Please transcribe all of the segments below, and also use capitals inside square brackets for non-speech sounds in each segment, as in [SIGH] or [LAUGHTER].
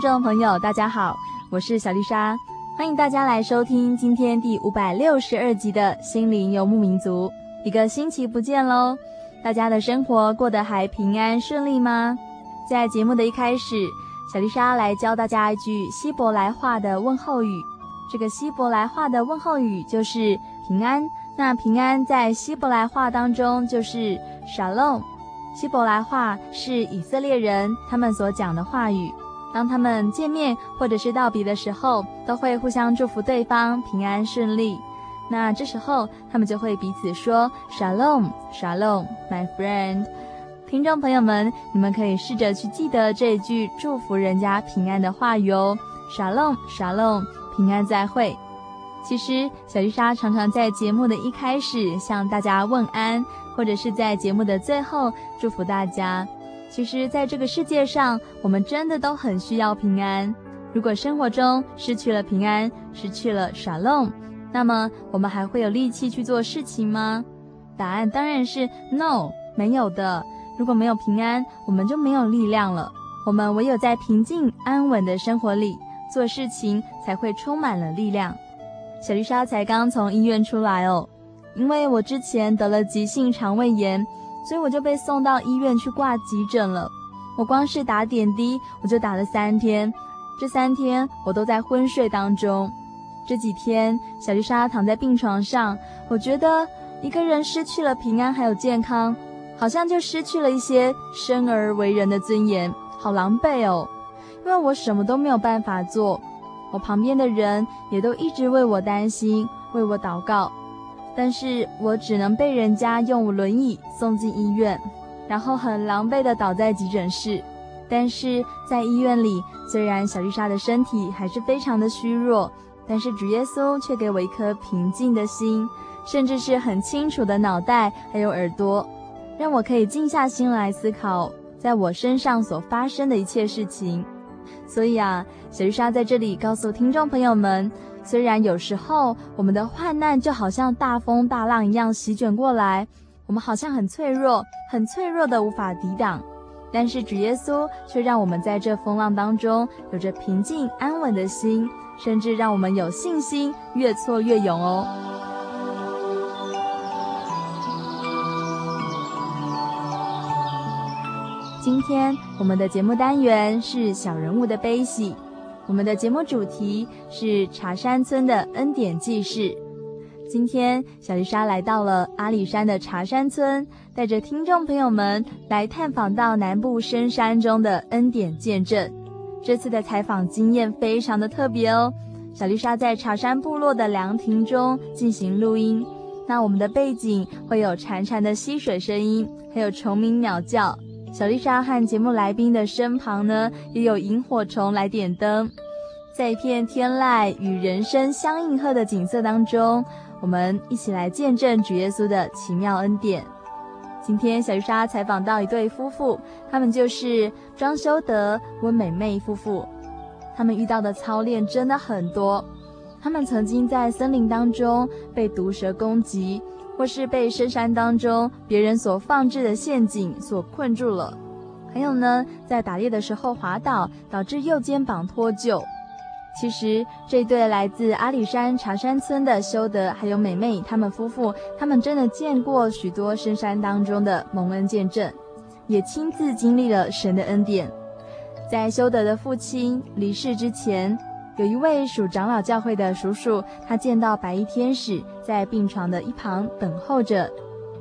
听众朋友，大家好，我是小丽莎，欢迎大家来收听今天第五百六十二集的《心灵游牧民族》。一个星期不见喽，大家的生活过得还平安顺利吗？在节目的一开始，小丽莎来教大家一句希伯来话的问候语。这个希伯来话的问候语就是平安。那平安在希伯来话当中就是 Shalom。希伯来话是以色列人他们所讲的话语。当他们见面或者是道别的时候，都会互相祝福对方平安顺利。那这时候，他们就会彼此说 “Shalom, Shalom, my friend”。听众朋友们，你们可以试着去记得这一句祝福人家平安的话语哦：“Shalom, Shalom，平安再会。”其实，小丽莎常常在节目的一开始向大家问安，或者是在节目的最后祝福大家。其实，在这个世界上，我们真的都很需要平安。如果生活中失去了平安，失去了耍弄那么我们还会有力气去做事情吗？答案当然是 No，没有的。如果没有平安，我们就没有力量了。我们唯有在平静安稳的生活里做事情，才会充满了力量。小丽莎才刚从医院出来哦，因为我之前得了急性肠胃炎。所以我就被送到医院去挂急诊了。我光是打点滴，我就打了三天。这三天我都在昏睡当中。这几天，小丽莎躺在病床上，我觉得一个人失去了平安还有健康，好像就失去了一些生而为人的尊严，好狼狈哦。因为我什么都没有办法做，我旁边的人也都一直为我担心，为我祷告。但是我只能被人家用轮椅送进医院，然后很狼狈的倒在急诊室。但是在医院里，虽然小丽莎的身体还是非常的虚弱，但是主耶稣却给我一颗平静的心，甚至是很清楚的脑袋还有耳朵，让我可以静下心来思考在我身上所发生的一切事情。所以啊，小丽莎在这里告诉听众朋友们。虽然有时候我们的患难就好像大风大浪一样席卷过来，我们好像很脆弱，很脆弱的无法抵挡，但是主耶稣却让我们在这风浪当中有着平静安稳的心，甚至让我们有信心越挫越勇哦。今天我们的节目单元是小人物的悲喜。我们的节目主题是茶山村的恩典记事。今天，小丽莎来到了阿里山的茶山村，带着听众朋友们来探访到南部深山中的恩典见证。这次的采访经验非常的特别哦。小丽莎在茶山部落的凉亭中进行录音，那我们的背景会有潺潺的溪水声音，还有虫鸣鸟叫。小丽莎和节目来宾的身旁呢，也有萤火虫来点灯。在一片天籁与人声相应和的景色当中，我们一起来见证主耶稣的奇妙恩典。今天小丽莎采访到一对夫妇，他们就是庄修德温美妹夫妇。他们遇到的操练真的很多。他们曾经在森林当中被毒蛇攻击，或是被深山当中别人所放置的陷阱所困住了。还有呢，在打猎的时候滑倒，导致右肩膀脱臼。其实，这对来自阿里山茶山村的修德还有美美他们夫妇，他们真的见过许多深山当中的蒙恩见证，也亲自经历了神的恩典。在修德的父亲离世之前，有一位属长老教会的叔叔，他见到白衣天使在病床的一旁等候着。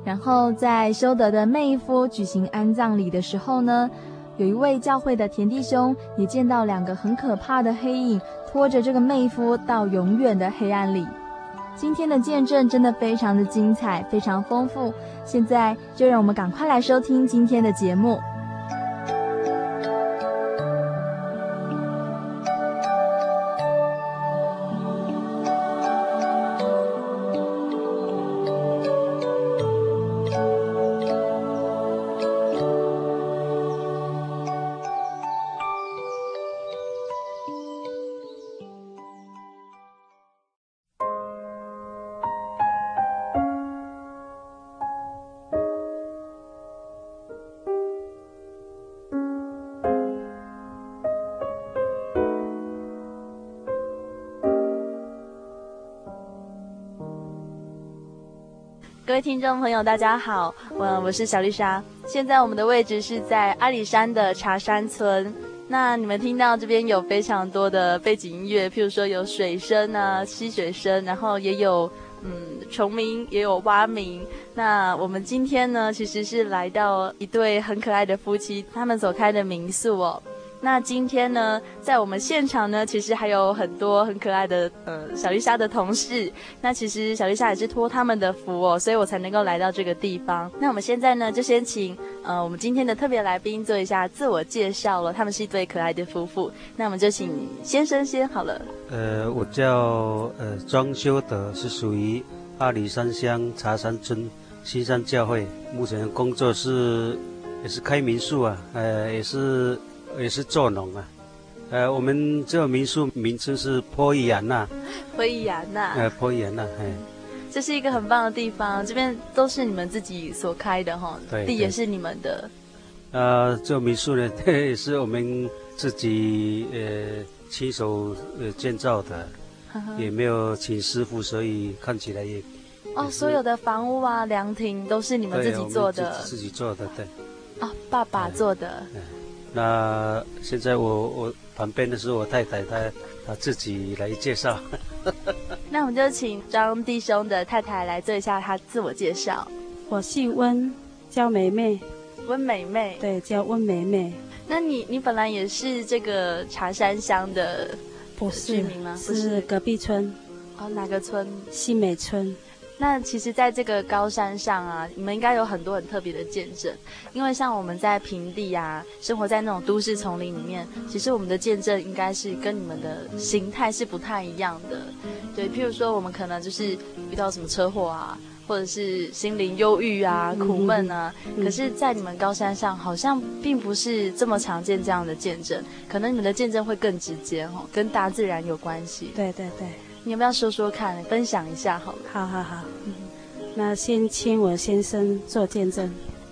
然后在修德的妹夫举行安葬礼的时候呢，有一位教会的田弟兄也见到两个很可怕的黑影。拖着这个妹夫到永远的黑暗里。今天的见证真的非常的精彩，非常丰富。现在就让我们赶快来收听今天的节目。听众朋友，大家好，我我是小丽莎。现在我们的位置是在阿里山的茶山村。那你们听到这边有非常多的背景音乐，譬如说有水声啊、溪水声，然后也有嗯虫鸣，也有蛙鸣。那我们今天呢，其实是来到一对很可爱的夫妻他们所开的民宿哦。那今天呢，在我们现场呢，其实还有很多很可爱的呃小丽莎的同事。那其实小丽莎也是托他们的福哦，所以我才能够来到这个地方。那我们现在呢，就先请呃我们今天的特别来宾做一下自我介绍了。他们是一对可爱的夫妇。那我们就请先生先好了。呃，我叫呃庄修德，是属于阿里山乡茶山村新山教会，目前工作是也是开民宿啊，呃也是。也是做农啊，呃，我们这个民宿名称是坡伊亚纳，坡伊亚纳，呃，坡伊亚纳，哎，这是一个很棒的地方，这边都是你们自己所开的哈，对，地也是你们的。呃，这个民宿呢，[LAUGHS] 也是我们自己呃亲手呃建造的，呵呵也没有请师傅，所以看起来也哦，所有的房屋啊、凉亭都是你们自己做的，自己做的，对。哦，爸爸做的。那现在我我旁边的是我太太，她她自己来介绍。[LAUGHS] 那我们就请张弟兄的太太来做一下她自我介绍。我姓温，叫梅梅。温梅梅。对，叫温梅梅。那你你本来也是这个茶山乡的居民吗？不是，是隔壁村。哦，哪个村？新美村。那其实，在这个高山上啊，你们应该有很多很特别的见证，因为像我们在平地啊，生活在那种都市丛林里面，其实我们的见证应该是跟你们的形态是不太一样的。对，譬如说，我们可能就是遇到什么车祸啊，或者是心灵忧郁啊、苦闷啊，可是，在你们高山上，好像并不是这么常见这样的见证，可能你们的见证会更直接哦，跟大自然有关系。对对对。你要不要说说看，分享一下好了？好好好，嗯，那先请我先生做见证。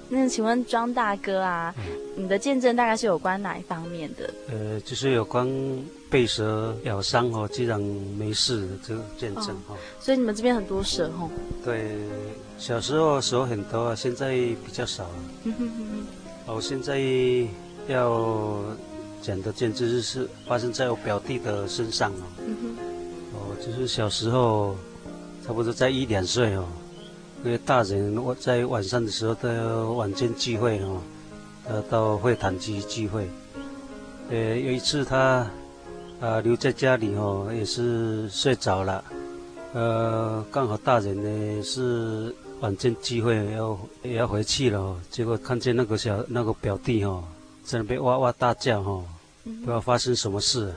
那请问庄大哥啊，嗯、你的见证大概是有关哪一方面的？呃，就是有关被蛇咬伤哦，既然没事的这个见证哈、哦。所以你们这边很多蛇哦？对，小时候蛇很多啊，现在比较少了。嗯哼哼哼。哦，现在要讲的见证是发生在我表弟的身上哦。嗯哼。就是小时候，差不多在一两岁哦，因为大人我在晚上的时候都要晚间聚会哦，呃，到会堂去聚会。呃，有一次他啊、呃、留在家里哦，也是睡着了，呃，刚好大人呢是晚间聚会要也要回去了，结果看见那个小那个表弟哦，在那边哇哇大叫哦，不知道发生什么事，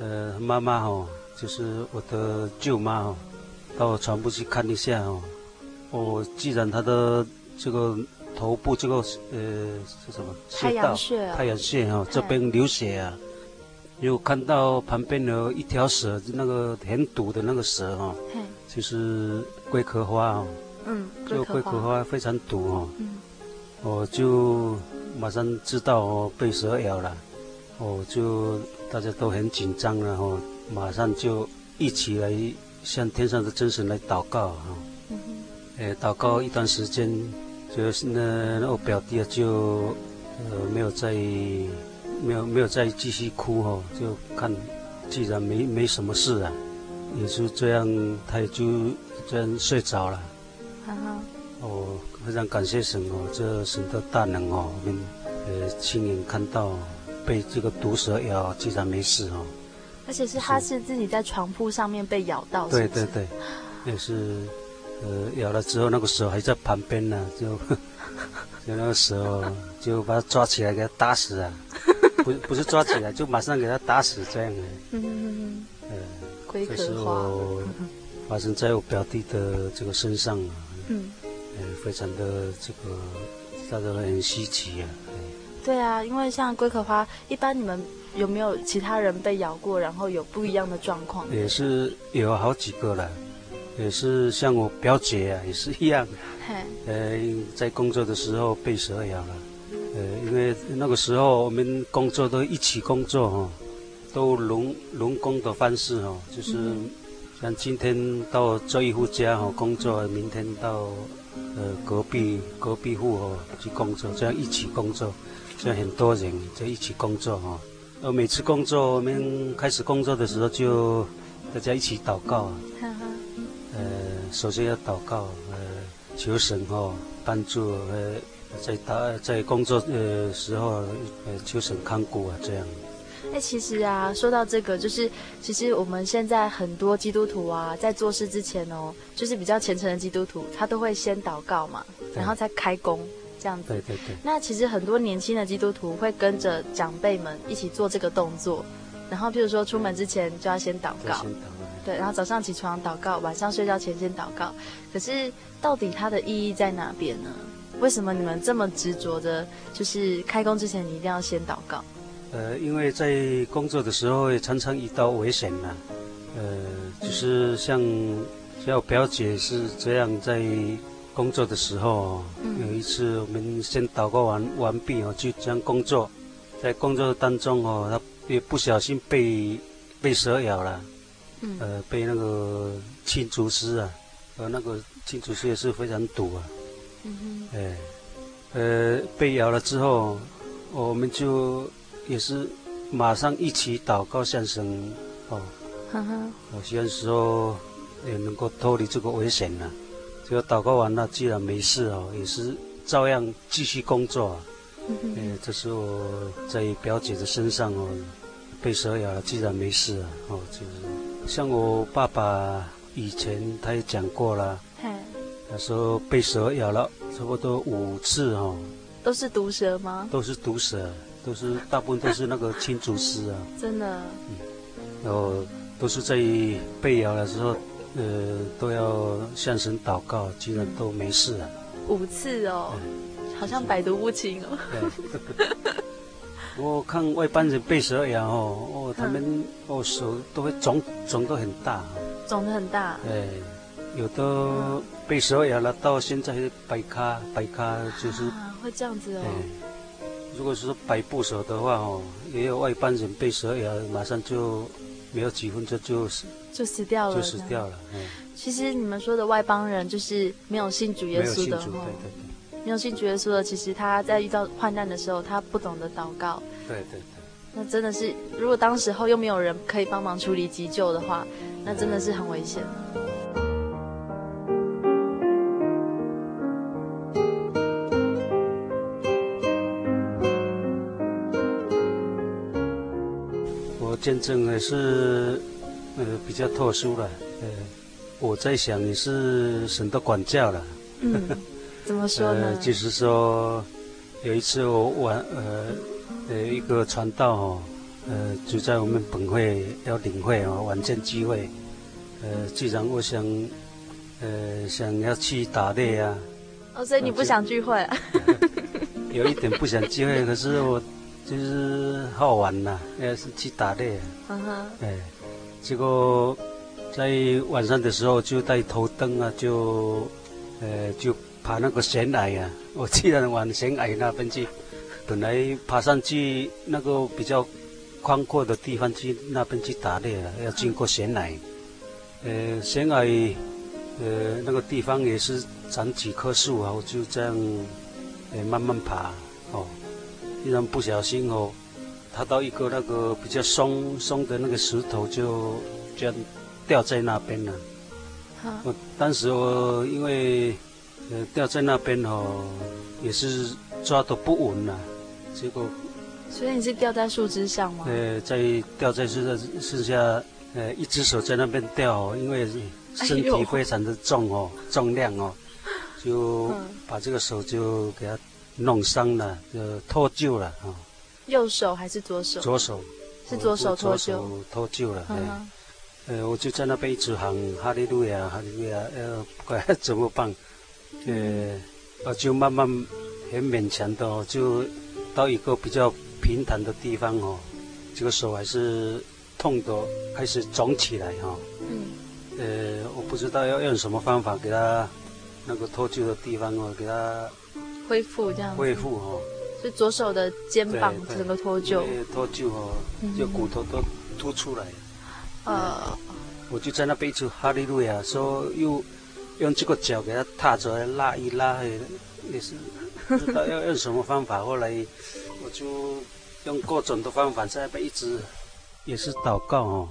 呃，妈妈哦。就是我的舅妈哦，到床铺去看一下哦。我，既然她的这个头部这个呃是什么？太阳穴。太阳穴哦，这边流血啊。又看到旁边有一条蛇，那个很毒的那个蛇哈，就是龟壳花哦，嗯，这个龟壳花非常毒哦，嗯，我就马上知道哦被蛇咬了，哦就大家都很紧张了哈，马上就一起来向天上的真神来祷告哈，嗯哼，诶祷告一段时间，就是那那我表弟啊就呃没有再。没有没有再继续哭哦，就看，既然没没什么事啊，也是这样，他也就这样睡着了。哈哈。哦，非常感谢神哦，这神的大能哦，我们呃亲眼看到被这个毒蛇咬，既然没事哦。而且是他是自己在床铺上面被咬到是是。对对对，也是呃咬了之后，那个蛇还在旁边呢，就 [LAUGHS] 就那个蛇就把它抓起来给它打死啊。[LAUGHS] 不不是抓起来，就马上给他打死这样的。嗯嗯嗯。呃，龟壳花。发生在我表弟的这个身上啊。嗯。呃，非常的这个，大家都很稀奇啊。对啊，因为像龟壳花，一般你们有没有其他人被咬过，然后有不一样的状况？也是有好几个了，也是像我表姐啊，也是一样。嘿。呃，在工作的时候被蛇咬了。呃，因为那个时候我们工作都一起工作哈，都轮轮工的方式哈，就是像今天到这一户家哈工作，明天到呃隔壁隔壁户哈去工作，这样一起工作，这样很多人在一起工作哈。呃，每次工作我们开始工作的时候就大家一起祷告，呃，首先要祷告，呃，求神哦帮助呃。在打在工作呃时候，呃，求神看顾啊，这样。哎，其实啊，说到这个，就是其实我们现在很多基督徒啊，在做事之前哦，就是比较虔诚的基督徒，他都会先祷告嘛，然后再开工这样子。对对对。那其实很多年轻的基督徒会跟着长辈们一起做这个动作，然后譬如说出门之前就要先祷告，先祷告。对，然后早上起床祷告，晚上睡觉前先祷告。可是到底它的意义在哪边呢？为什么你们这么执着的，就是开工之前你一定要先祷告？呃，因为在工作的时候也常常遇到危险呐、啊。呃，就是像像我表姐是这样，在工作的时候，嗯、有一次我们先祷告完完毕哦，就这样工作，在工作当中哦，他也不小心被被蛇咬了，嗯、呃，被那个青竹丝啊，呃，那个青竹丝也是非常毒啊。嗯哼，哎，呃，被咬了之后，我们就也是马上一起祷告向神，哦，哈哈，我希望说也能够脱离这个危险了。就祷告完了，既然没事哦，也是照样继续工作。嗯哼，哎，这是我在表姐的身上哦，被蛇咬了，既然没事啊，哦，就是像我爸爸以前他也讲过了。他说被蛇咬了差不多五次哈，都是毒蛇吗？都是毒蛇，都是大部分都是那个青竹丝啊。[LAUGHS] 真的。嗯，然后都是在被咬的时候，呃，都要向神祷告，居然都没事啊。五次哦，嗯、好像百毒不侵哦。我看外班人被蛇咬哦，哦，他们哦手都会肿肿得很大。肿得很大。对。有的被蛇咬了，到现在白咖白咖就是、啊、会这样子哦。如果是百步蛇的话哦，也有外班人被蛇咬，马上就没有几分钟就死就死掉了，就死掉了。嗯，其实你们说的外邦人就是没有信主耶稣的，对对对，没有信主耶稣的，其实他在遇到患难的时候，他不懂得祷告。对对对。那真的是，如果当时候又没有人可以帮忙处理急救的话，那真的是很危险的。见证还是呃比较特殊了，呃，我在想你是神的管教了。嗯，怎么说呢？[LAUGHS] 呃，就是说有一次我晚呃呃一个传道哦，呃就在我们本会要领会哦，晚间聚会，呃，既然我想呃想要去打猎啊。哦，所以你不想聚会？[LAUGHS] 有一点不想聚会，可是我。就是好玩呐，也是去打猎。嗯哼。哎，结果在晚上的时候就带头灯啊，就呃就爬那个悬崖啊。[LAUGHS] 我既然往悬崖那边去，本来爬上去那个比较宽阔的地方去那边去打猎啊，要经过悬崖。呃，悬崖呃那个地方也是长几棵树啊，我就这样呃慢慢爬哦。一然不小心哦，他到一个那个比较松松的那个石头，就这样掉在那边了。我当时我因为呃掉在那边哦，也是抓得不稳了，结果。所以你是掉在树枝上吗？呃，在掉在树上剩下呃一只手在那边掉，因为身体非常的重哦，哎、重量哦，就把这个手就给它。弄伤了，呃脱臼了啊！右手还是左手？左手，是左手脱臼。脱臼了，呃，我就在那边一直喊哈利路亚，哈利路亚，呃，不管怎么办，呃，我就慢慢很勉强的就到一个比较平坦的地方哦，这个手还是痛的，开始肿起来哈。嗯。呃，我不知道要用什么方法给他那个脱臼的地方哦，给他。恢复这样子，恢复哦，就左手的肩膀整个脱臼，脱臼哦，就骨头都凸出来。呃，我就在那边一直哈利路亚，说又用这个脚给他踏着拉一拉，也是不知道要用什么方法。后来我就用各种的方法在那边一直也是祷告哦，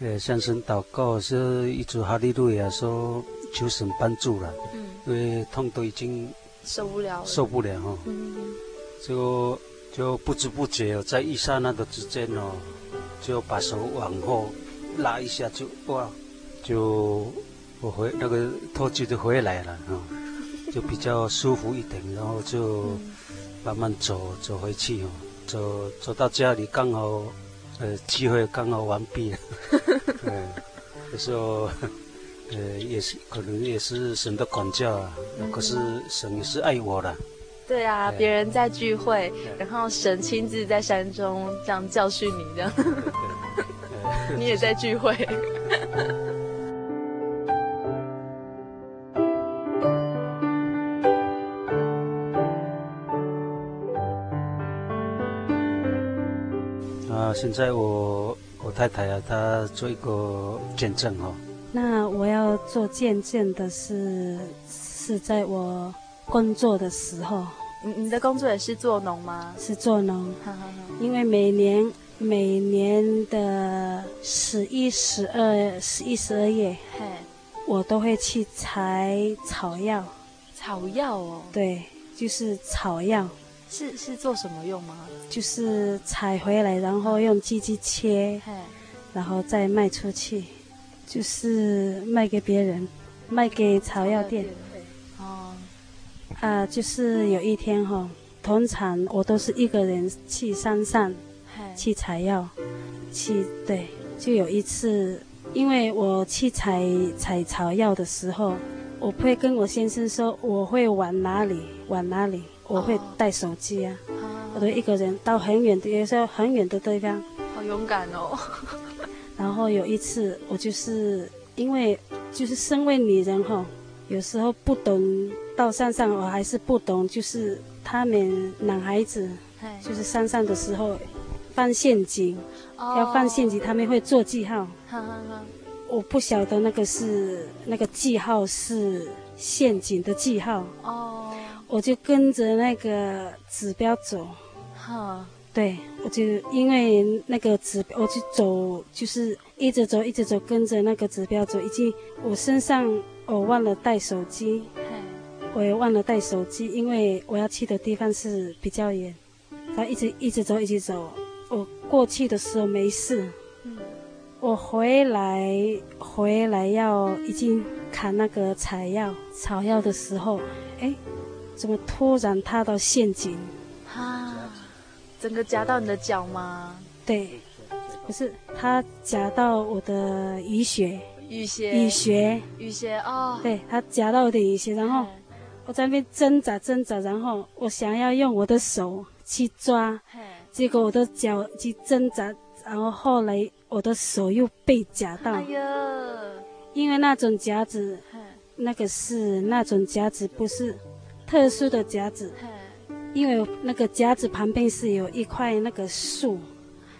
呃，向神祷告，是一直哈利路亚，说求神帮助了，嗯，因为痛都已经。受不了，受不了哦，嗯，就就不知不觉在一刹那的之间哦，就把手往后拉一下就，就哇，就我回那个脱臼就回来了啊，哦，就比较舒服一点，然后就慢慢走走回去哦，走走到家里刚好，呃，机会刚好完毕了，[LAUGHS] 对，那时候。呃，也是可能也是神的管教啊，嗯、可是神也是爱我的。对啊，别人在聚会，然后神亲自在山中这样教训你，这样。[LAUGHS] 你也在聚会。啊，现在我我太太啊，她做一个见证哈、哦。那我要做见证的是，是在我工作的时候。你你的工作也是做农吗？是做农。因为每年每年的十一、十二、十一、十二月，嘿，我都会去采草药。草药哦。对，就是草药。是是做什么用吗？就是采回来，然后用机器切，嘿，然后再卖出去。就是卖给别人，卖给草药店。哦。啊，就是有一天哈、哦，通常我都是一个人去山上，去采药，去对。就有一次，因为我去采采草药的时候，我会跟我先生说我会往哪里往哪里，我会带手机啊，哦、我都一个人到很远的，有时候很远的地方。好勇敢哦。然后有一次，我就是因为就是身为女人哈，有时候不懂到山上，我还是不懂，就是他们男孩子，就是山上的时候放陷阱，要放陷阱，他们会做记号。我不晓得那个是那个记号是陷阱的记号。哦，我就跟着那个指标走。好。对，我就因为那个指标，我就走，就是一直走，一直走，跟着那个指标走。已经，我身上我忘了带手机，我也忘了带手机，因为我要去的地方是比较远。然后一直一直走，一直走。我过去的时候没事，我回来回来要已经砍那个采药草药的时候，哎，怎么突然踏到陷阱？哈。整个夹到你的脚吗？对，不是它夹到我的雨鞋，雨鞋，雨鞋，雨鞋哦。对，它夹到我的雨鞋，然后我在那边挣扎挣扎，然后我想要用我的手去抓，结果我的脚去挣扎，然后后来我的手又被夹到。哎呀，因为那种夹子，那个是那种夹子，不是特殊的夹子。因为那个夹子旁边是有一块那个树，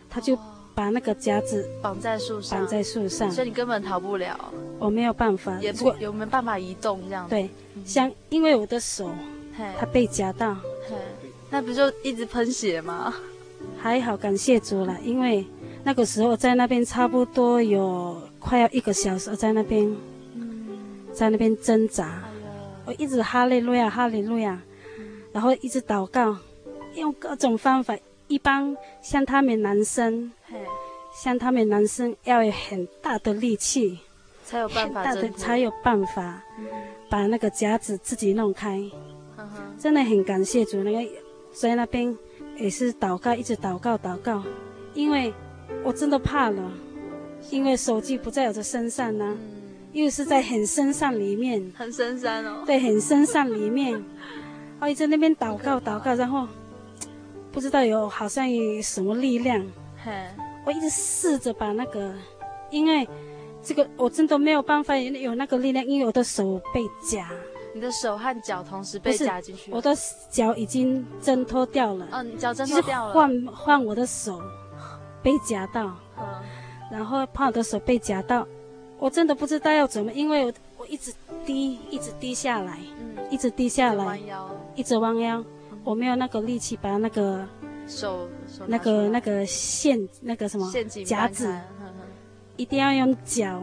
他就把那个夹子绑在树上，绑在树上，所以你根本逃不了。我没有办法，也不有没有办法移动这样。子。对，像因为我的手，它被夹到，那不就一直喷血吗？还好，感谢主了，因为那个时候在那边差不多有快要一个小时，在那边，在那边挣扎，我一直哈利路亚，哈利路亚。然后一直祷告，用各种方法。一般像他们男生，像他们男生要有很大的力气，才有办法，大的才有办法把那个夹子自己弄开。真的很感谢主，那个在那边也是祷告，一直祷告祷告。因为我真的怕了，因为手机不在我的身上呢，又是在很深山里面，很深山哦。对，很深山里面。我一直在那边祷告祷告，然后不知道有好像有什么力量，我一直试着把那个，因为这个我真的没有办法有那个力量，因为我的手被夹，你的手和脚同时被夹进去，我的脚已经挣脱掉了，嗯，脚挣脱掉了，换换我的手被夹到，嗯。然后怕我的手被夹到，我真的不知道要怎么，因为我我一直低，一直低下来。嗯一直低下来，弯腰一直弯腰，我没有那个力气把那个手，那个那个线那个什么夹子，一定要用脚，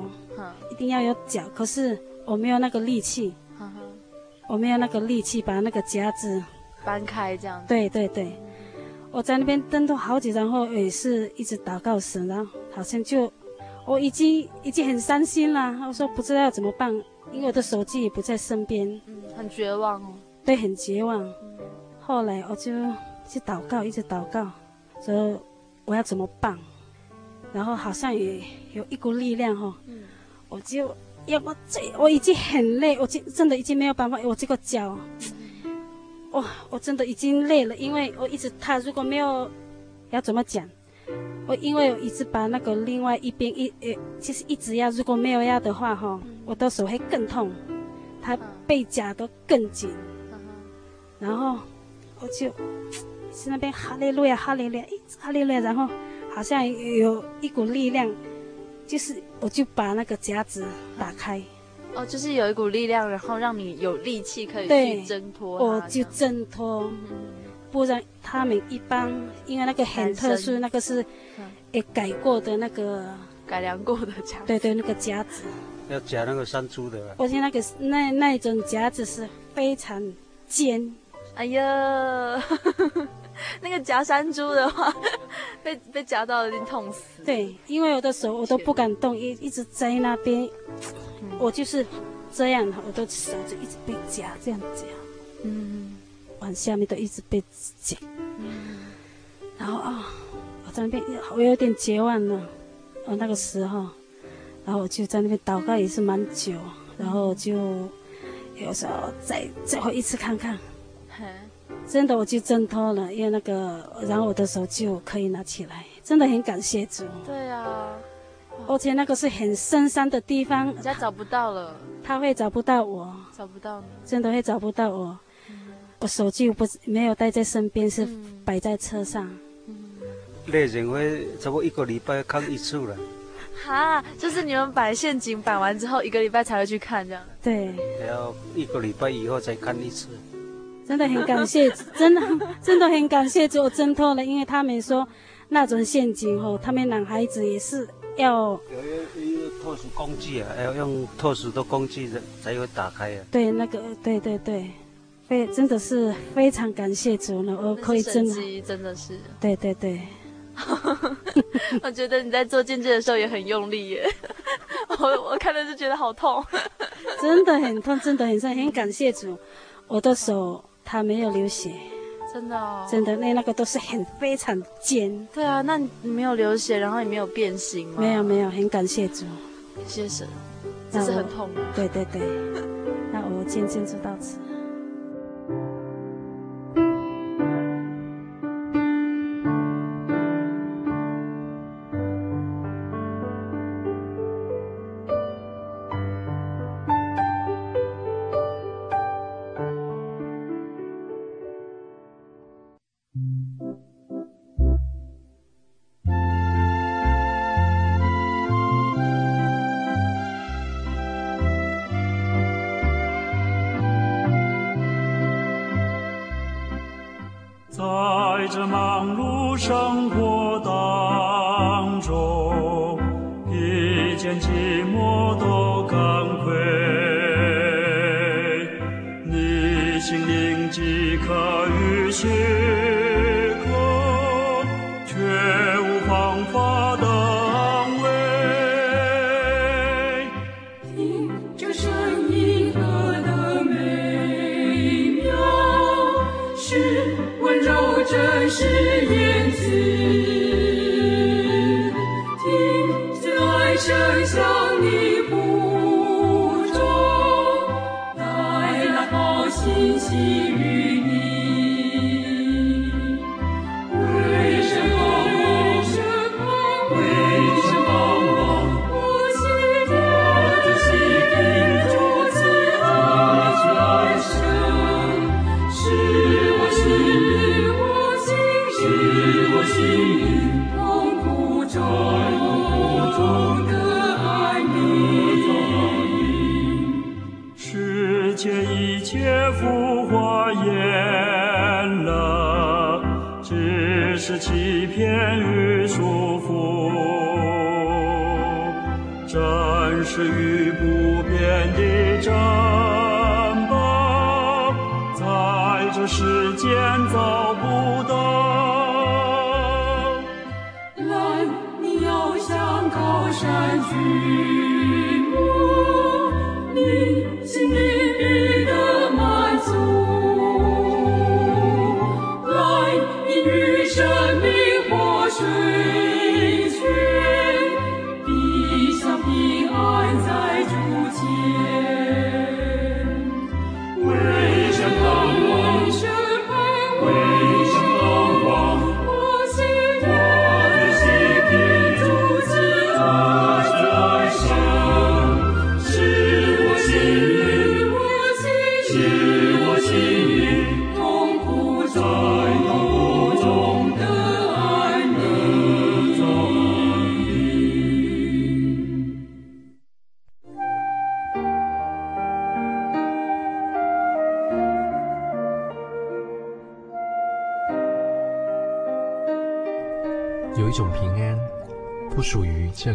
一定要有脚。可是我没有那个力气，我没有那个力气把那个夹子搬开，这样。对对对，我在那边蹬了好几，然后也是一直祷告神，然后好像就我已经已经很伤心了，我说不知道要怎么办。因为我的手机也不在身边，嗯，很绝望哦。对，很绝望。嗯、后来我就去祷告，一直祷告，说我要怎么办？然后好像也有一股力量哈、哦，嗯、我就要我这我已经很累，我真真的已经没有办法，我这个脚，哇、我真的已经累了，因为我一直踏，如果没有要怎么讲？我因为我一直把那个另外一边一呃，就是一直压，如果没有压的话哈，我的手会更痛，它被夹得更紧，然后我就在那边哈利路亚哈利路亚，一直哈利路亚，然后好像有一股力量，就是我就把那个夹子打开，哦，就是有一股力量，然后让你有力气可以去挣脱，我就挣脱。不然他们一般，因为那个很特殊，那个是，诶改过的那个改良过的夹，对对，那个夹子要夹那个山猪的。而且那个那那种夹子是非常尖，哎呀，[LAUGHS] 那个夹山猪的话，[LAUGHS] 被被夹到已经痛死。对，因为我的手我都不敢动，一一直在那边，嗯、我就是这样，我的手就一直被夹，这样夹，嗯。往下面都一直被挤，嗯、然后啊、哦，我在那边我有点绝望了。哦，那个时候，然后我就在那边祷告也是蛮久，然后就有时候再最后一次看看，嘿。真的我就挣脱了，因为那个，然后我的手就可以拿起来，真的很感谢主。对啊，而且那个是很深山的地方，人家找不到了，他会找不到我，找不到你，真的会找不到我。我手机不是没有带在身边，是摆在车上。那人会差不多一个礼拜看一次了。哈，就是你们摆陷阱摆完之后，一个礼拜才会去看这样。对。还要一个礼拜以后再看一次。真的很感谢，[LAUGHS] 真的真的很感谢，我挣脱了，因为他们说那种陷阱哦，他们男孩子也是要有一个特殊工具啊，要用特殊的工具才才会打开啊。对，那个对对对。非真的是非常感谢主呢，我可以真的真的是，对对对，[LAUGHS] 我觉得你在做见证的时候也很用力耶，[LAUGHS] 我我看了就觉得好痛，[LAUGHS] 真的很痛，真的很痛，很感谢主，我的手它没有流血，真的哦，真的那那个都是很非常尖，对啊，那你没有流血，然后也没有变形吗？没有没有，很感谢主，谢神，这是很痛，对对对，那我见证就到此。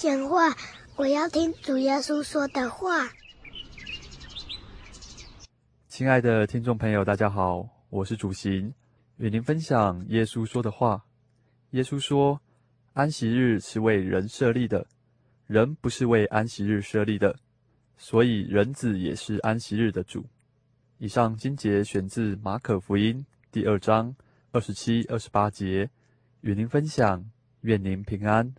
讲话，我要听主耶稣说的话。亲爱的听众朋友，大家好，我是主行，与您分享耶稣说的话。耶稣说：“安息日是为人设立的，人不是为安息日设立的，所以人子也是安息日的主。”以上经节选自马可福音第二章二十七、二十八节，与您分享，愿您平安。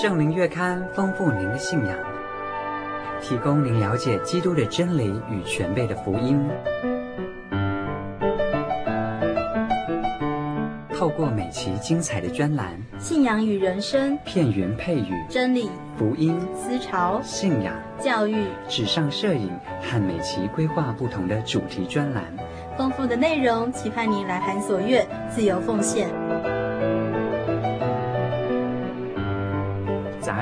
圣灵月刊丰富您的信仰，提供您了解基督的真理与全备的福音。透过每期精彩的专栏，信仰与人生，片源配语，真理、福音、思潮、信仰、教育、纸上摄影和每期规划不同的主题专栏，丰富的内容，期盼您来函所阅，自由奉献。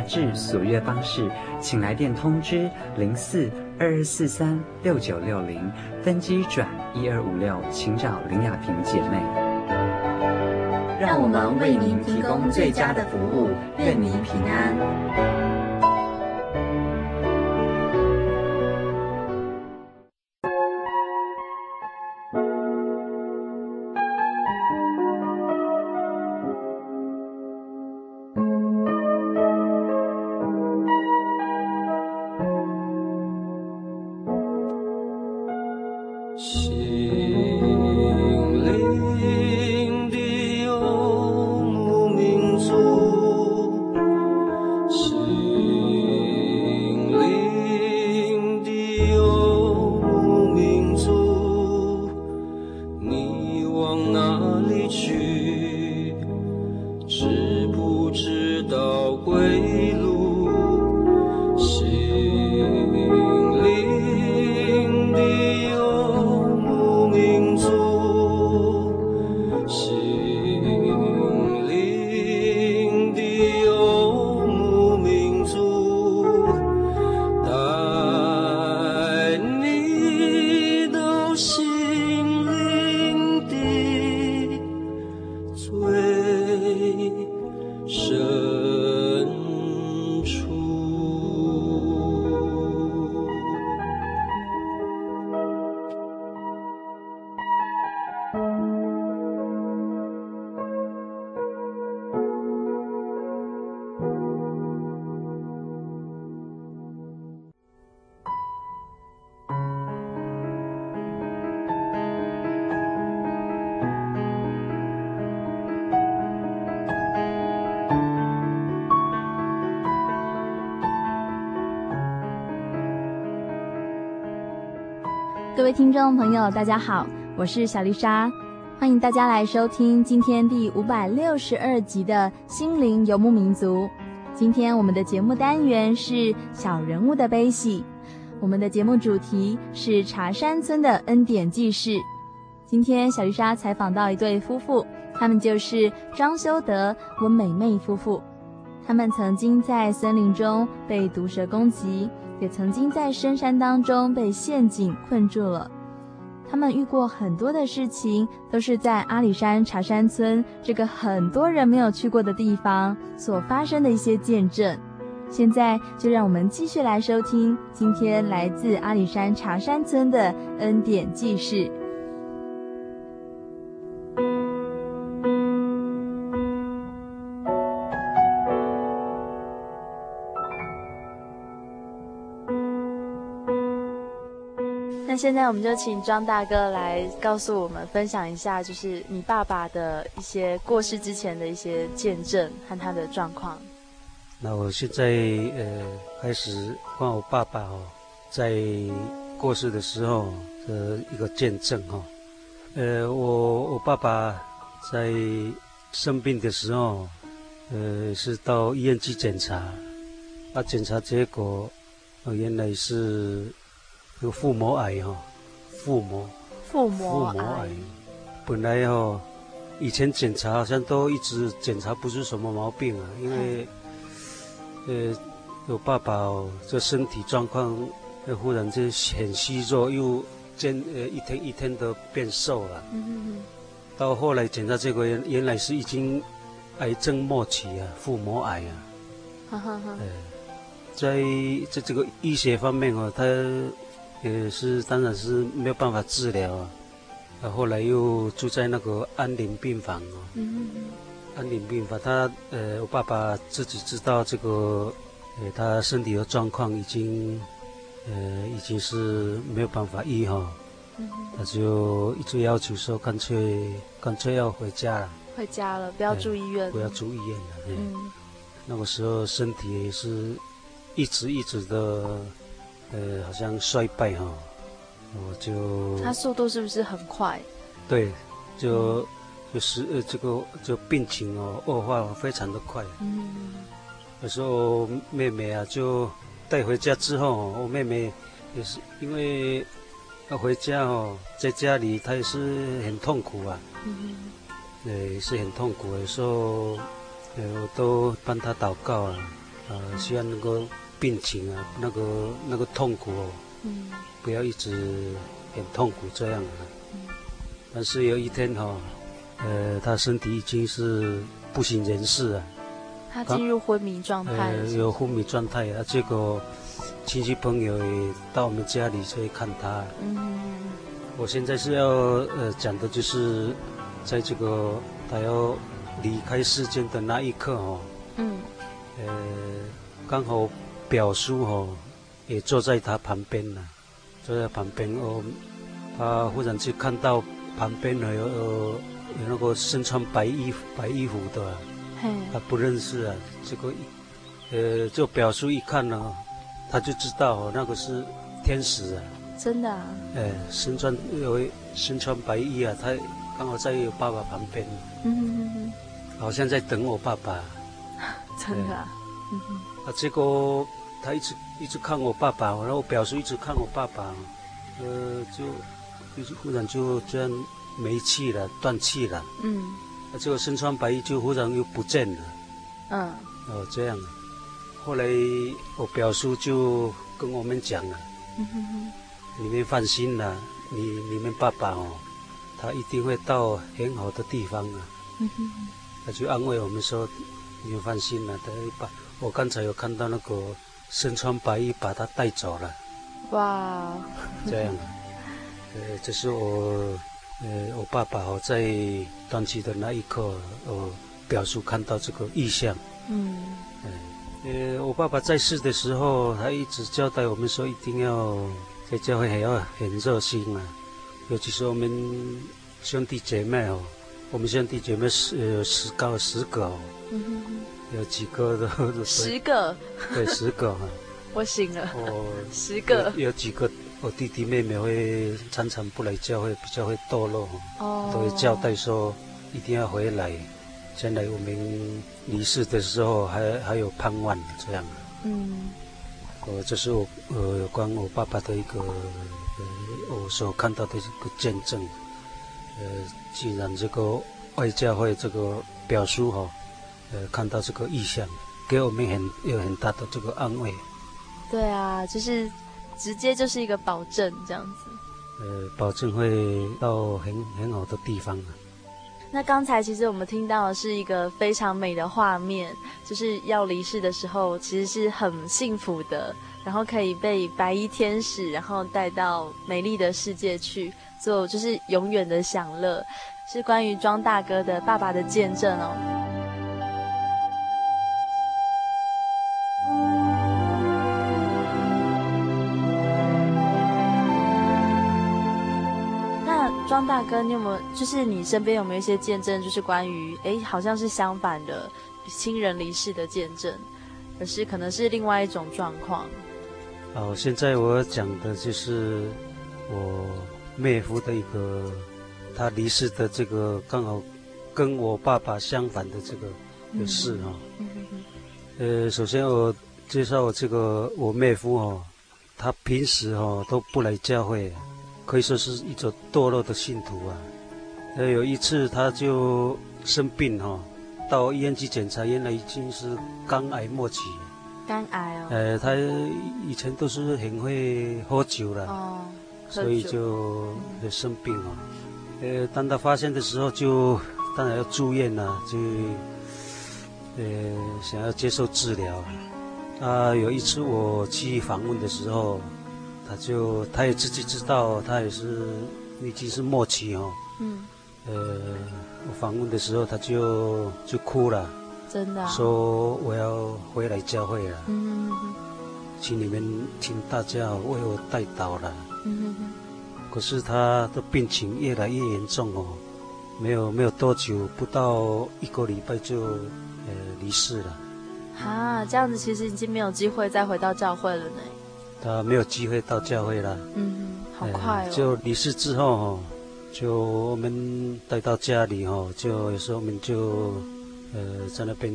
至所阅方式，请来电通知零四二二四三六九六零，分机转一二五六，请找林雅萍姐妹。让我们为您提供最佳的服务，愿您平安。各位听众朋友，大家好，我是小丽莎，欢迎大家来收听今天第五百六十二集的《心灵游牧民族》。今天我们的节目单元是小人物的悲喜，我们的节目主题是茶山村的恩典记事。今天小丽莎采访到一对夫妇，他们就是张修德、温美妹夫妇。他们曾经在森林中被毒蛇攻击。也曾经在深山当中被陷阱困住了，他们遇过很多的事情，都是在阿里山茶山村这个很多人没有去过的地方所发生的一些见证。现在就让我们继续来收听今天来自阿里山茶山村的恩典记事。现在我们就请庄大哥来告诉我们，分享一下，就是你爸爸的一些过世之前的一些见证和他的状况。那我现在呃开始帮我爸爸哦，在过世的时候的一个见证哈。呃，我我爸爸在生病的时候，呃是到医院去检查，那检查结果，呃原来是。有腹膜癌哈，腹膜，腹膜癌，本来哈，以前检查好像都一直检查不出什么毛病啊，因为，呃，有爸爸哦，这身体状况，忽然间很虚弱，又渐呃一天一天的变瘦了。嗯嗯嗯。到后来检查结果原原来是已经癌症末期啊，腹膜癌啊。哈哈哈。呃，在在这个医学方面哦，他。也是，当然是没有办法治疗啊。啊，后来又住在那个安宁病房哦。嗯嗯。安宁病房，他呃，我爸爸自己知道这个，呃，他身体的状况已经，呃，已经是没有办法医哈。嗯。他就一直要求说，干脆干脆要回家了。回家了，不要住医院。不要住医院了。嗯。那个时候身体也是一直一直的。呃，好像衰败哈，我就他速度是不是很快？对，就、嗯、就是呃，这个就病情哦恶化非常的快。嗯，有时候妹妹啊就带回家之后，我妹妹也是因为要回家哦，在家里她也是很痛苦啊。嗯，对，也是很痛苦。有时候呃，我都帮她祷告啊，呃，希望能够。病情啊，那个那个痛苦哦，嗯，不要一直很痛苦这样啊。嗯，但是有一天哈、哦，呃，他身体已经是不省人事啊，他进入昏迷状态，呃，有昏迷状态啊。结果亲戚朋友也到我们家里去看他。嗯，我现在是要呃讲的就是，在这个他要离开世间的那一刻哦，嗯，呃，刚好。表叔哦，也坐在他旁边呢，坐在旁边哦。他忽然就看到旁边呢有有有那个身穿白衣服白衣服的，他不认识啊。这个呃，就表叔一看呢，他就知道那个是天使啊。真的啊？哎，身穿有身穿白衣啊，他刚好在我爸爸旁边，嗯好像在等我爸爸。[LAUGHS] 真的啊，嗯，啊，结果他一直一直看我爸爸，然后我表叔一直看我爸爸，呃，就就是忽然就这样没气了，断气了。嗯，啊，结果身穿白衣就忽然又不见了。嗯，哦，这样。后来我表叔就跟我们讲了，嗯哼哼，你们放心了，你你们爸爸哦，他一定会到很好的地方啊。嗯哼哼，他就安慰我们说。你就放心了，他把我刚才有看到那个身穿白衣把他带走了。哇，这样，呃，这是我，呃，我爸爸哦，在断气的那一刻，我表叔看到这个意象。嗯，呃，我爸爸在世的时候，他一直交代我们说，一定要在教会还要很热心啊，尤其是我们兄弟姐妹哦。我们兄弟姐妹十呃十高十个哦，嗯哼哼，有几个的 [LAUGHS] 十个，对十个哈，[LAUGHS] 我醒了。哦，十个。有，有几个我弟弟妹妹会常常不来教会，比较会堕落哦，都会交代说一定要回来，将来我们离世的时候还还有盼望这样，嗯，呃，这是我呃有关我爸爸的一个呃我所看到的一个见证。呃，既然这个外教会这个表叔哈，呃，看到这个意象，给我们很有很大的这个安慰。对啊，就是直接就是一个保证这样子。呃，保证会到很很好的地方啊。那刚才其实我们听到的是一个非常美的画面，就是要离世的时候，其实是很幸福的，然后可以被白衣天使然后带到美丽的世界去。做就是永远的享乐，是关于庄大哥的爸爸的见证哦。哥，你有没有就是你身边有没有一些见证，就是关于哎，好像是相反的亲人离世的见证，可是可能是另外一种状况。哦，现在我要讲的就是我。妹夫的一个，他离世的这个刚好跟我爸爸相反的这个的事啊。嗯嗯嗯、呃，首先我介绍我这个我妹夫哦，他平时哦都不来教会，可以说是一种堕落的信徒啊。呃，有一次他就生病哈，到医院去检查，原来已经是肝癌末期。肝癌哦。呃，他以前都是很会喝酒的。哦。所以就生病了，呃，当他发现的时候，就当然要住院了，就呃想要接受治疗。啊，有一次我去访问的时候，他就他也自己知道，他也是已经是末期哦。嗯。呃，我访问的时候，他就就哭了，真的，说我要回来教会了。嗯。请你们请大家为我代祷了。嗯，可是他的病情越来越严重哦，没有没有多久，不到一个礼拜就呃离世了。啊，这样子其实已经没有机会再回到教会了呢。他没有机会到教会了。嗯，好快哦。就离世之后哦，就我们带到家里哦，就有时候我们就呃在那边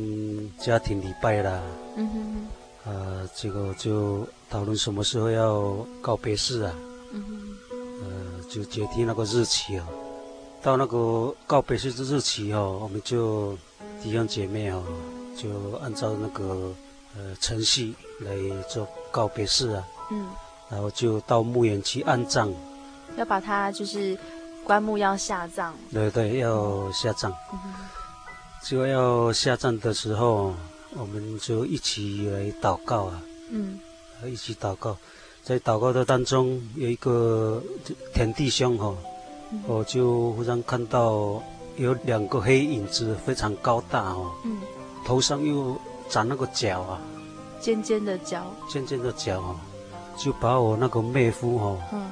家庭礼拜啦。嗯哼哼。啊，这个就讨论什么时候要告别式啊。嗯哼，呃，就决定那个日期哦，到那个告别式的日期哦，我们就弟兄姐妹哦，就按照那个呃程序来做告别式啊。嗯，然后就到墓园去安葬，要把它就是棺木要下葬。对对，要下葬。嗯哼，就要下葬的时候，我们就一起来祷告啊。嗯，一起祷告。在祷告的当中，有一个田弟兄哈，我就忽然看到有两个黑影子，非常高大哦，嗯，头上又长那个角啊，尖尖的角，尖尖的角哦，就把我那个妹夫哦，嗯，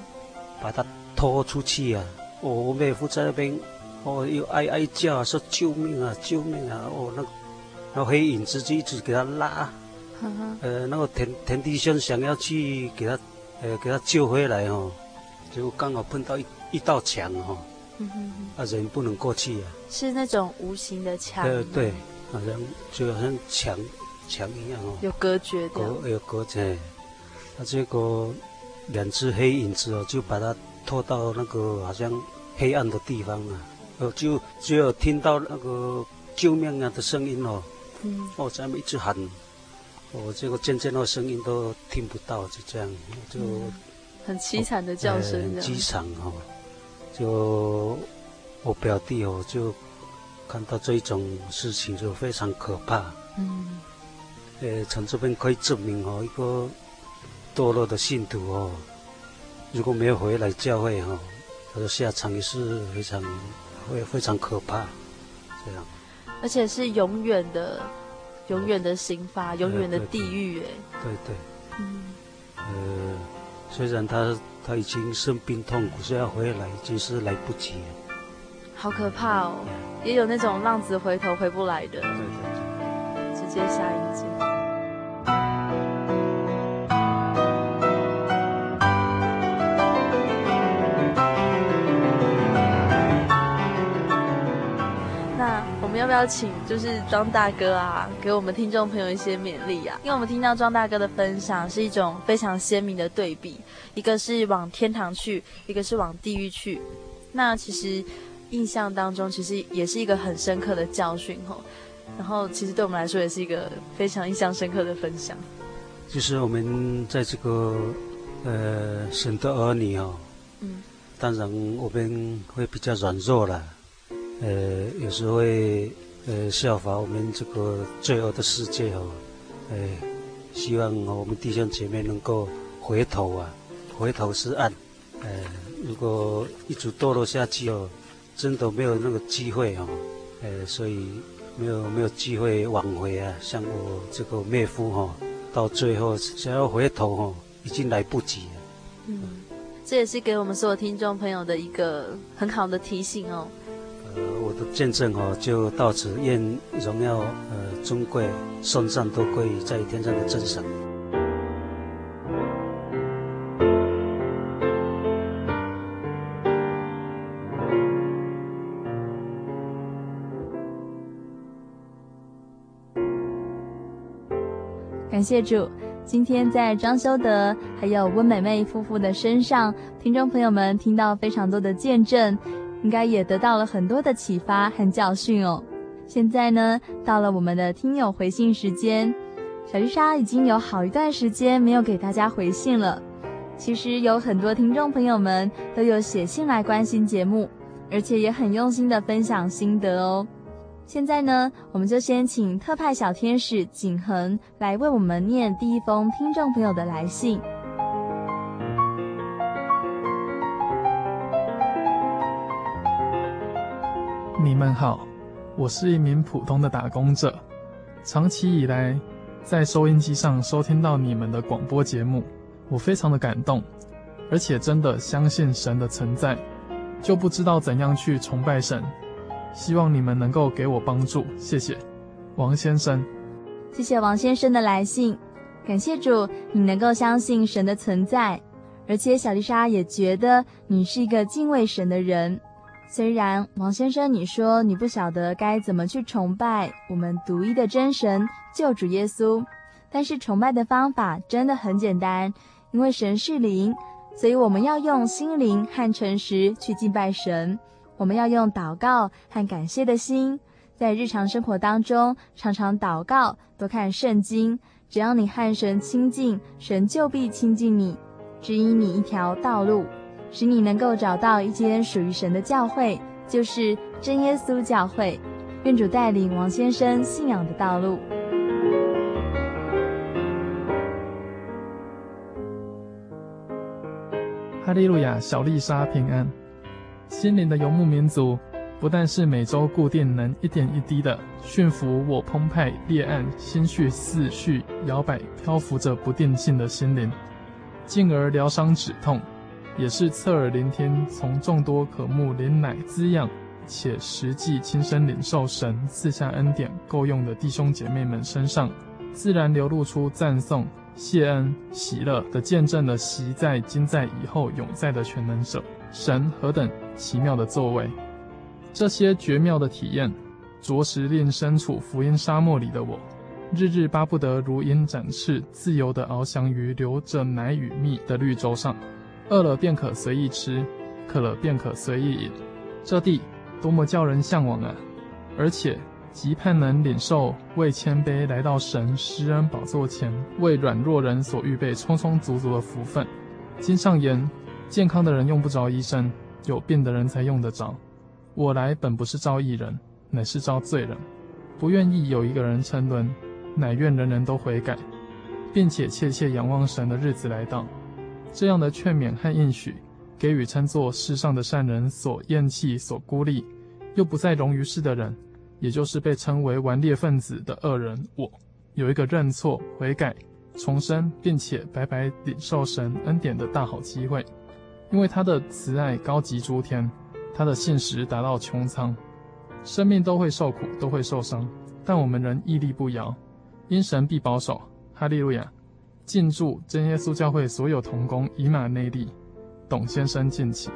把他拖出去啊，我妹夫在那边，哦，又哀哀叫，说救命啊，救命啊，哦，那那黑影子就一直给他拉。呃，那个田田地兄想要去给他，呃，给他救回来哦，结果刚好碰到一一道墙哈，啊人不能过去啊。是那种无形的墙。对对，好像就好像墙墙一样哦。有隔绝的。隔有隔绝，他这个两只黑影子哦，就把他拖到那个好像黑暗的地方啊，呃就只有听到那个救命啊的声音哦，嗯，哦在那边一直喊。我这个渐渐的声音都听不到，就这样，就、嗯、很凄惨的叫声，很凄惨哈。就我表弟哦，就看到这种事情就非常可怕。嗯。呃，从这边可以证明哦，一个堕落的信徒哦，如果没有回来教会哈，他的下场也是非常会非常可怕，这样。而且是永远的。永远的刑罚，永远的地狱，哎，对对，嗯，呃，虽然他他已经生病痛苦，是要回来，已经是来不及了，好可怕哦，也有那种浪子回头回不来的，对对对，直接下阴间。要不要请就是庄大哥啊，给我们听众朋友一些勉励啊？因为我们听到庄大哥的分享是一种非常鲜明的对比，一个是往天堂去，一个是往地狱去。那其实印象当中，其实也是一个很深刻的教训哦。然后其实对我们来说，也是一个非常印象深刻的分享。就是我们在这个呃神的儿女哦，嗯，当然我们会比较软弱了。呃，有时候会呃效法我们这个罪恶的世界哦，呃，希望我们弟兄姐妹能够回头啊，回头是岸。呃，如果一直堕落下去哦，真的没有那个机会哦，呃，所以没有没有机会挽回啊。像我这个妹夫哈、哦，到最后想要回头哦，已经来不及了。嗯，这也是给我们所有听众朋友的一个很好的提醒哦。我的见证哦，就到此，愿荣耀、呃尊贵、颂赞都归于在天上的真神。感谢主，今天在张修德还有温美妹夫妇的身上，听众朋友们听到非常多的见证。应该也得到了很多的启发和教训哦。现在呢，到了我们的听友回信时间，小丽莎已经有好一段时间没有给大家回信了。其实有很多听众朋友们都有写信来关心节目，而且也很用心的分享心得哦。现在呢，我们就先请特派小天使景恒来为我们念第一封听众朋友的来信。你们好，我是一名普通的打工者，长期以来在收音机上收听到你们的广播节目，我非常的感动，而且真的相信神的存在，就不知道怎样去崇拜神，希望你们能够给我帮助，谢谢，王先生。谢谢王先生的来信，感谢主，你能够相信神的存在，而且小丽莎也觉得你是一个敬畏神的人。虽然王先生你说你不晓得该怎么去崇拜我们独一的真神救主耶稣，但是崇拜的方法真的很简单，因为神是灵，所以我们要用心灵和诚实去敬拜神。我们要用祷告和感谢的心，在日常生活当中常常祷告，多看圣经。只要你和神亲近，神就必亲近你，指引你一条道路。使你能够找到一间属于神的教会，就是真耶稣教会。愿主带领王先生信仰的道路。哈利路亚，小丽莎平安。心灵的游牧民族，不但是每周固定能一点一滴的驯服我澎湃裂岸、心绪思绪摇摆漂浮着不定性的心灵，进而疗伤止痛。也是侧耳聆听，从众多渴慕灵奶滋养，且实际亲身领受神赐下恩典够用的弟兄姐妹们身上，自然流露出赞颂、谢恩、喜乐的见证了昔在、今在、以后永在的全能者。神何等奇妙的作为！这些绝妙的体验，着实令身处福音沙漠里的我，日日巴不得如鹰展翅，自由地翱翔于流着奶与蜜的绿洲上，饿了便可随意吃，渴了便可随意饮。这地多么叫人向往啊！而且。极盼能领受为谦卑来到神施恩宝座前，为软弱人所预备充充足足的福分。经上言：健康的人用不着医生，有病的人才用得着。我来本不是召义人，乃是召罪人。不愿意有一个人沉沦，乃愿人人都悔改，并且切切仰望神的日子来到。这样的劝勉和应许，给予称作世上的善人所厌弃、所孤立，又不再容于世的人。也就是被称为顽劣分子的恶人，我有一个认错、悔改、重生，并且白白领受神恩典的大好机会。因为他的慈爱高及诸天，他的信实达到穹苍。生命都会受苦，都会受伤，但我们仍屹立不摇，因神必保守。哈利路亚！敬祝真耶稣教会所有同工以马内利，董先生敬起。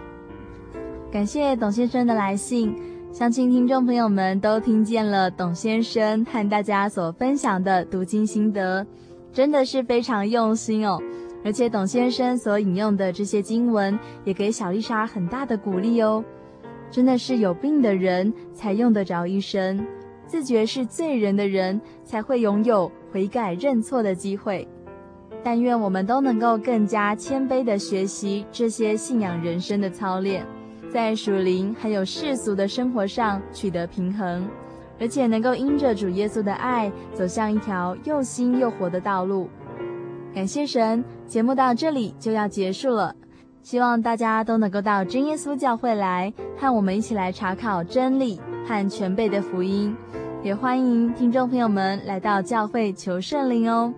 感谢董先生的来信。相信听众朋友们都听见了董先生和大家所分享的读经心得，真的是非常用心哦。而且董先生所引用的这些经文，也给小丽莎很大的鼓励哦。真的是有病的人才用得着医生，自觉是罪人的人才会拥有悔改认错的机会。但愿我们都能够更加谦卑地学习这些信仰人生的操练。在属灵还有世俗的生活上取得平衡，而且能够因着主耶稣的爱，走向一条又新又活的道路。感谢神，节目到这里就要结束了。希望大家都能够到真耶稣教会来，和我们一起来查考真理和全备的福音。也欢迎听众朋友们来到教会求圣灵哦。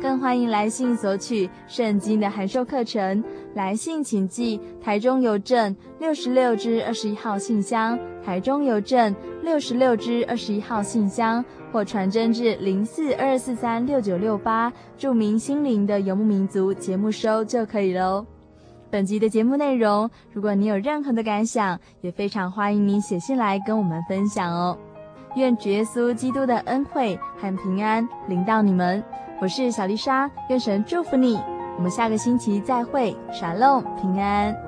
更欢迎来信索取圣经的函授课程。来信请寄台中邮政六十六支二十一号信箱，台中邮政六十六支二十一号信箱，或传真至零四二四三六九六八，注明心灵的游牧民族节目收就可以喽。本集的节目内容，如果你有任何的感想，也非常欢迎你写信来跟我们分享哦。愿主耶稣基督的恩惠和平安临到你们。我是小丽莎，愿神祝福你。我们下个星期再会，沙龙平安。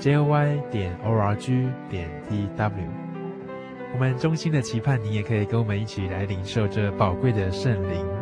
：joy 点 org 点 tw。我们衷心的期盼，你也可以跟我们一起来领受这宝贵的圣灵。